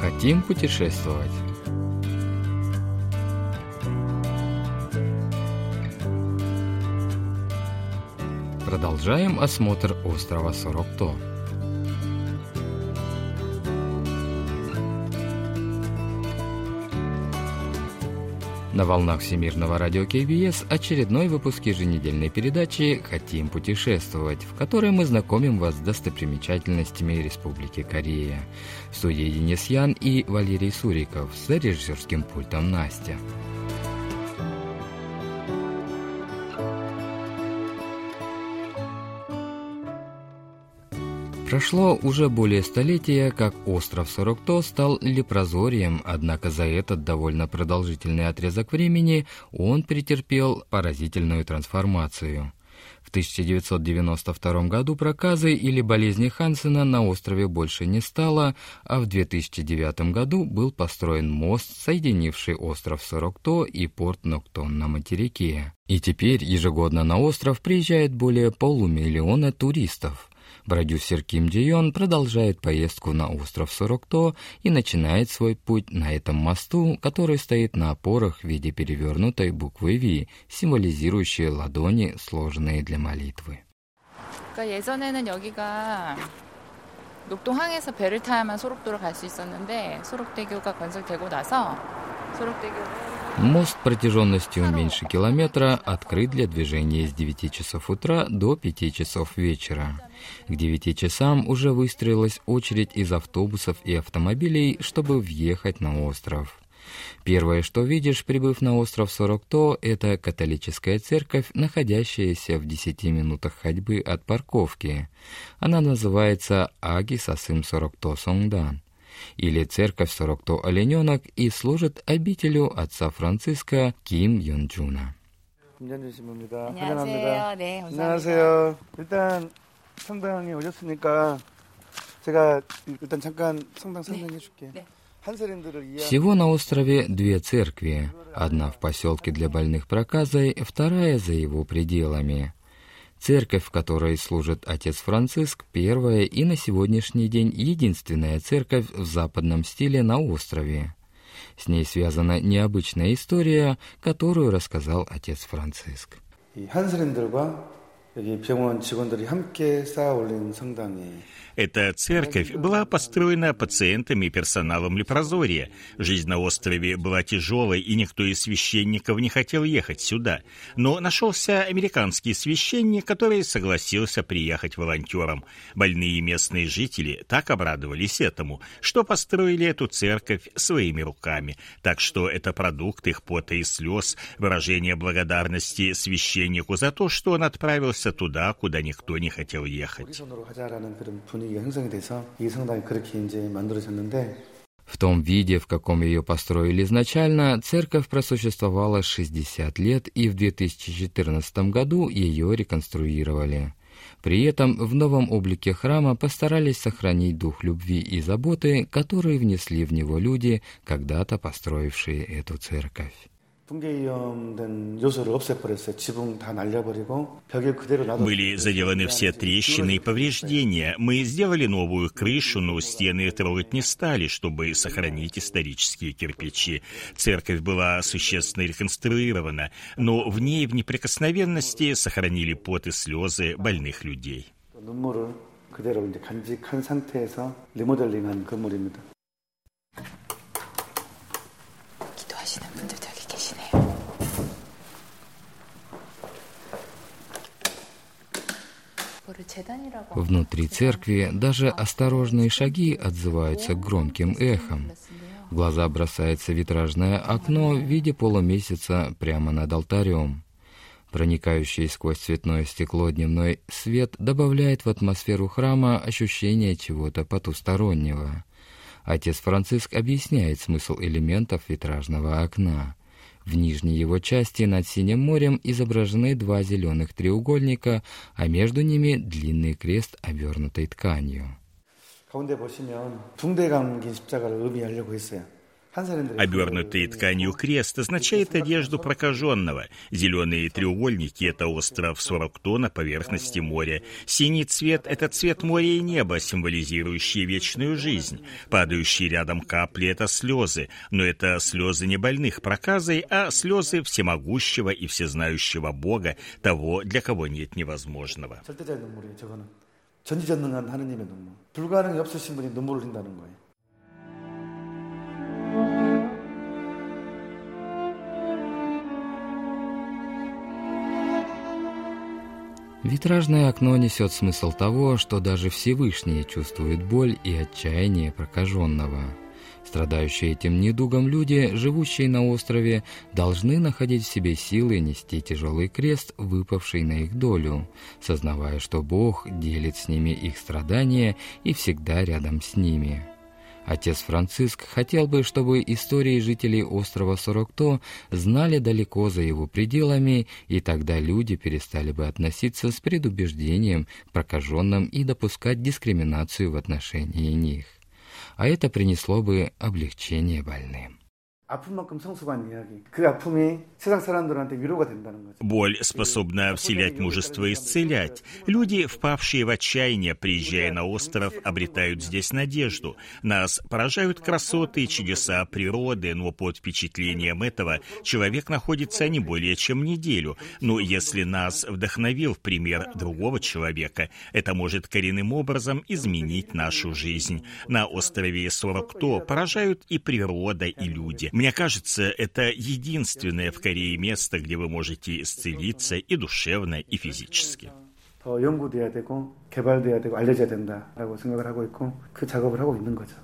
Хотим путешествовать? Продолжаем осмотр острова Сорокто. На волнах Всемирного радио КБС очередной выпуск еженедельной передачи «Хотим путешествовать», в которой мы знакомим вас с достопримечательностями Республики Корея. В студии Денис Ян и Валерий Суриков с режиссерским пультом Настя. Прошло уже более столетия, как остров Сорокто стал лепрозорием, однако за этот довольно продолжительный отрезок времени он претерпел поразительную трансформацию. В 1992 году проказы или болезни Хансена на острове больше не стало, а в 2009 году был построен мост, соединивший остров Сорокто и порт Ноктон на материке. И теперь ежегодно на остров приезжает более полумиллиона туристов. Продюсер Ким Дион продолжает поездку на остров Сорокто и начинает свой путь на этом мосту, который стоит на опорах в виде перевернутой буквы V, символизирующей ладони, сложенные для молитвы. 예전에는 여기가 녹동항에서 배를 타야만 소록도로 갈 수 있었는데 소록대교가 건설되고 나서 소록대교를 Мост протяженностью меньше километра открыт для движения с 9 часов утра до 5 часов вечера. К 9 часам уже выстроилась очередь из автобусов и автомобилей, чтобы въехать на остров. Первое, что видишь, прибыв на остров Сорокто, это католическая церковь, находящаяся в 10 минутах ходьбы от парковки. Она называется Аги Сасым Сорокто Сонгдан или церковь Сорокто Олененок и служит обителю отца Франциска Ким Юнджуна. 안녕하세요. 네, 안녕하세요. 일단 성당에 오셨으니까 제가 일단 잠깐 성당 설명해 줄게요. 네. Всего на острове две церкви. Одна в поселке для больных проказой, вторая за его пределами. Церковь, в которой служит отец Франциск, первая и на сегодняшний день единственная церковь в западном стиле на острове. С ней связана необычная история, которую рассказал отец Франциск. Эта церковь была построена пациентами и персоналом Лепрозория. Жизнь на острове была тяжелой, и никто из священников не хотел ехать сюда. Но нашелся американский священник, который согласился приехать волонтером. Больные местные жители так обрадовались этому, что построили эту церковь своими руками. Так что это продукт их пота и слез, выражение благодарности священнику за то, что он отправился отправился туда, куда никто не хотел ехать. В том виде, в каком ее построили изначально, церковь просуществовала 60 лет и в 2014 году ее реконструировали. При этом в новом облике храма постарались сохранить дух любви и заботы, которые внесли в него люди, когда-то построившие эту церковь. Были заделаны все трещины и повреждения. Мы сделали новую крышу, но стены трогать не стали, чтобы сохранить исторические кирпичи. Церковь была существенно реконструирована, но в ней в неприкосновенности сохранили пот и слезы больных людей. 그대로 이제 간직한 상태에서 리모델링한 건물입니다. Внутри церкви даже осторожные шаги отзываются громким эхом. В глаза бросается витражное окно в виде полумесяца прямо над алтарем. Проникающий сквозь цветное стекло дневной свет добавляет в атмосферу храма ощущение чего-то потустороннего. Отец Франциск объясняет смысл элементов витражного окна. В нижней его части над Синим морем изображены два зеленых треугольника, а между ними длинный крест, обернутый тканью. Обернутый тканью крест означает одежду прокаженного. Зеленые треугольники — это остров 40 тонн на поверхности моря. Синий цвет — это цвет моря и неба, символизирующий вечную жизнь. Падающие рядом капли — это слезы, но это слезы не больных проказой, а слезы всемогущего и всезнающего Бога, того, для кого нет невозможного. 전지전능한 하느님의 눈물. 불가능이 없으신 분이 눈물을 흘린다는 거예요. Витражное окно несет смысл того, что даже Всевышний чувствует боль и отчаяние прокаженного. Страдающие этим недугом люди, живущие на острове, должны находить в себе силы нести тяжелый крест, выпавший на их долю, сознавая, что Бог делит с ними их страдания и всегда рядом с ними. Отец Франциск хотел бы, чтобы истории жителей острова Сорокто знали далеко за его пределами, и тогда люди перестали бы относиться с предубеждением прокаженным и допускать дискриминацию в отношении них. А это принесло бы облегчение больным. 아픈 만큼 성숙한 이야기. 그 아픔이 세상 사람들한테 위로가 된다는 거죠. Боль способна вселять мужество и исцелять. Люди, впавшие в отчаяние, приезжая на остров, обретают здесь надежду. Нас поражают красоты и чудеса природы, но под впечатлением этого человек находится не более чем неделю. Но если нас вдохновил в пример другого человека, это может коренным образом изменить нашу жизнь. На острове Сорокто поражают и природа, и люди. Мне кажется, это единственное в Корее место, где вы можете исцелиться и душевно, и физически. 더 연구돼야 되고 개발돼야 되고 알려져야 된다라고 생각을 하고 있고 그 작업을 하고 있는 거죠.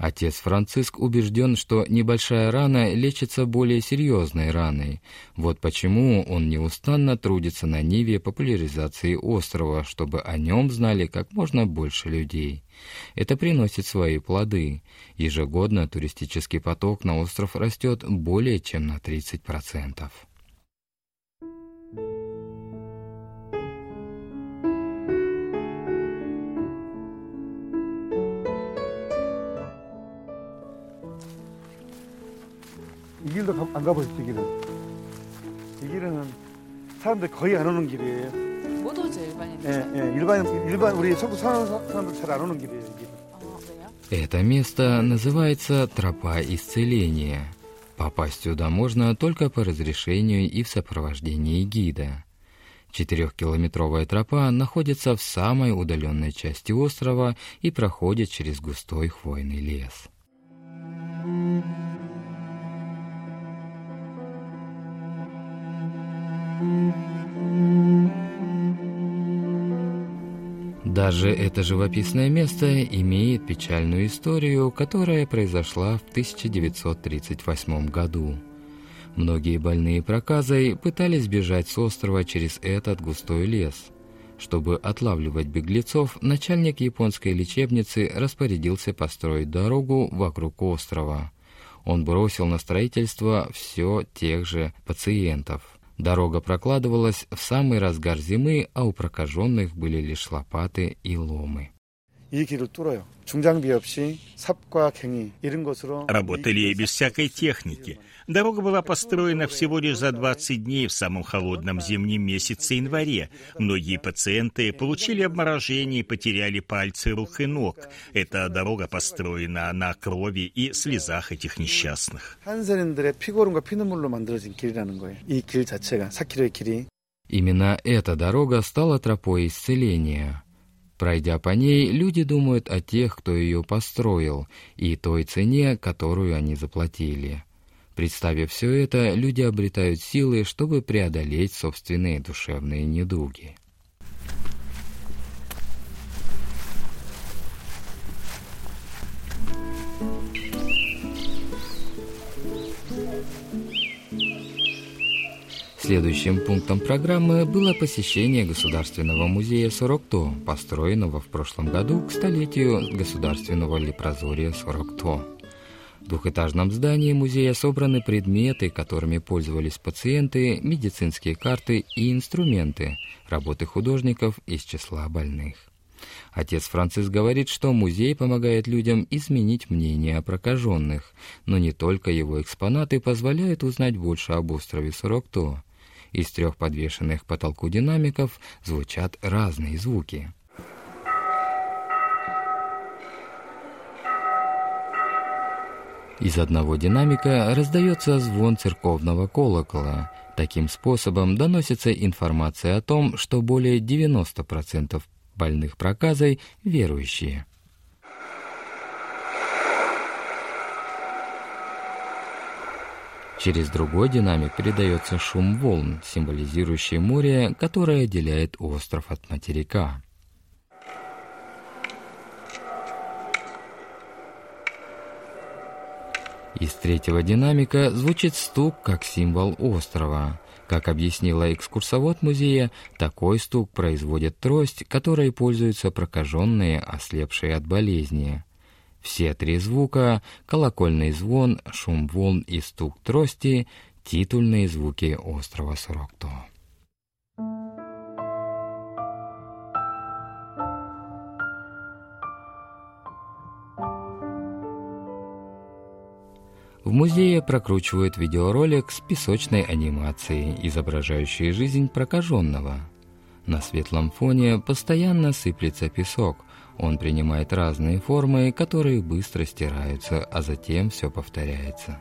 Отец Франциск убежден, что небольшая рана лечится более серьезной раной. Вот почему он неустанно трудится на ниве популяризации острова, чтобы о нем знали как можно больше людей. Это приносит свои плоды. Ежегодно туристический поток на остров растет более чем на 30%. 이 길도 안 가보셨죠, 이 길은? 이 길은 사람들 거의 안 오는 길이에요. 못 오죠 일반인. 예, 예, 일반, 일반, 우리 서구 사는 사람들 잘 안 오는 길이에요, 이 길은. 어, 왜요? Это место называется «Тропа исцеления». Попасть сюда можно только по разрешению и в сопровождении гида. Четырехкилометровая тропа находится в самой удаленной части острова и проходит через густой хвойный лес. Даже это живописное место имеет печальную историю, которая произошла в 1938 году. Многие больные проказой пытались бежать с острова через этот густой лес. Чтобы отлавливать беглецов, начальник японской лечебницы распорядился построить дорогу вокруг острова. Он бросил на строительство все тех же пациентов. Дорога прокладывалась в самый разгар зимы, а у прокаженных были лишь лопаты и ломы. Работали без всякой техники. Дорога была построена всего лишь за 20 дней в самом холодном зимнем месяце январе. Многие пациенты получили обморожение и потеряли пальцы рук и ног. Эта дорога построена на крови и слезах этих несчастных. Именно эта дорога стала тропой исцеления. Пройдя по ней, люди думают о тех, кто ее построил, и той цене, которую они заплатили. Представив все это, люди обретают силы, чтобы преодолеть собственные душевные недуги. Следующим пунктом программы было посещение Государственного музея Сорокто, построенного в прошлом году к столетию Государственного лепрозория Сорокто. В двухэтажном здании музея собраны предметы, которыми пользовались пациенты, медицинские карты и инструменты, работы художников из числа больных. Отец Францис говорит, что музей помогает людям изменить мнение о прокаженных, но не только его экспонаты позволяют узнать больше об острове Сорокто. Из трех подвешенных к потолку динамиков звучат разные звуки. Из одного динамика раздается звон церковного колокола. Таким способом доносится информация о том, что более 90% больных проказой верующие. Через другой динамик передается шум волн, символизирующий море, которое отделяет остров от материка. Из третьего динамика звучит стук как символ острова. Как объяснила экскурсовод музея, такой стук производит трость, которой пользуются прокаженные, ослепшие от болезни. Все три звука — колокольный звон, шум волн и стук трости — титульные звуки острова Сурокто. В музее прокручивают видеоролик с песочной анимацией, изображающей жизнь прокаженного. На светлом фоне постоянно сыплется песок. Он принимает разные формы, которые быстро стираются, а затем все повторяется.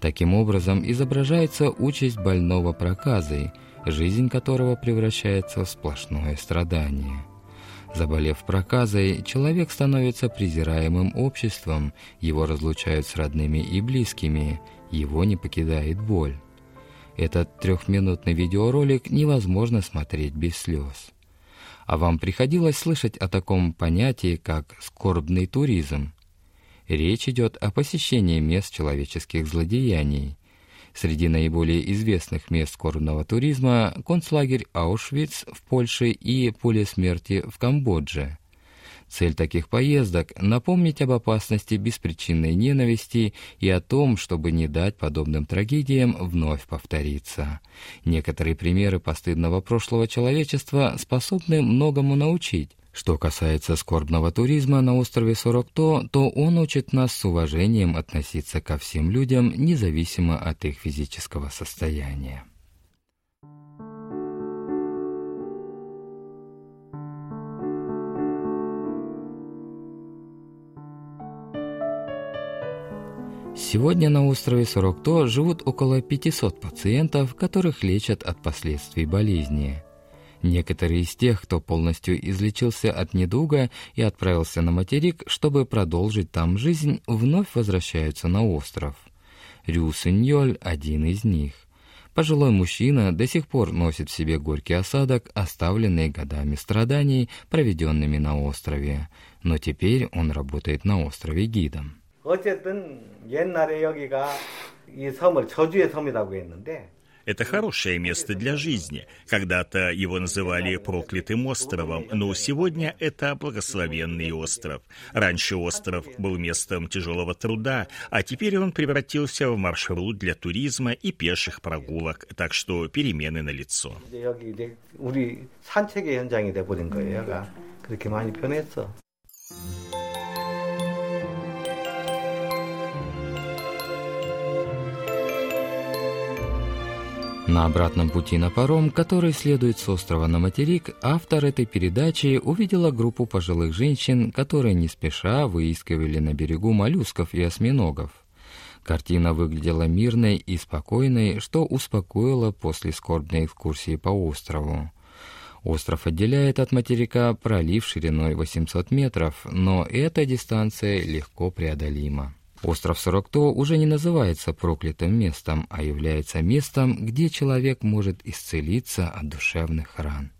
Таким образом изображается участь больного проказой, жизнь которого превращается в сплошное страдание. Заболев проказой, человек становится презираемым обществом, его разлучают с родными и близкими, его не покидает боль. Этот трехминутный видеоролик невозможно смотреть без слез. А вам приходилось слышать о таком понятии, как «скорбный туризм»? Речь идет о посещении мест человеческих злодеяний – Среди наиболее известных мест скорбного туризма – концлагерь Аушвиц в Польше и поле смерти в Камбодже. Цель таких поездок – напомнить об опасности беспричинной ненависти и о том, чтобы не дать подобным трагедиям вновь повториться. Некоторые примеры постыдного прошлого человечества способны многому научить. Что касается скорбного туризма на острове Сорокто, то он учит нас с уважением относиться ко всем людям, независимо от их физического состояния. Сегодня на острове Сорокто живут около 500 пациентов, которых лечат от последствий болезни. Некоторые из тех, кто полностью излечился от недуга и отправился на материк, чтобы продолжить там жизнь, вновь возвращаются на остров. Рю Синьоль – один из них. Пожилой мужчина до сих пор носит в себе горький осадок, оставленный годами страданий, проведенными на острове. Но теперь он работает на острове гидом. 어쨌든 옛날에 여기가 이 섬을 저주의 섬이라고 했는데 это хорошее место для жизни. Когда-то его называли проклятым островом, но сегодня это благословенный остров. Раньше остров был местом тяжелого труда, а теперь он превратился в маршрут для туризма и пеших прогулок, так что перемены на лицо. На обратном пути на паром, который следует с острова на материк, автор этой передачи увидела группу пожилых женщин, которые не спеша выискивали на берегу моллюсков и осьминогов. Картина выглядела мирной и спокойной, что успокоило после скорбной экскурсии по острову. Остров отделяет от материка пролив шириной 800 метров, но эта дистанция легко преодолима. Остров Сорокто уже не называется проклятым местом, а является местом, где человек может исцелиться от душевных ран.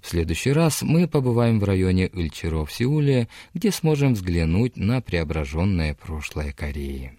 В следующий раз мы побываем в районе Ильчиро в Сеуле, где сможем взглянуть на преображенное прошлое Кореи.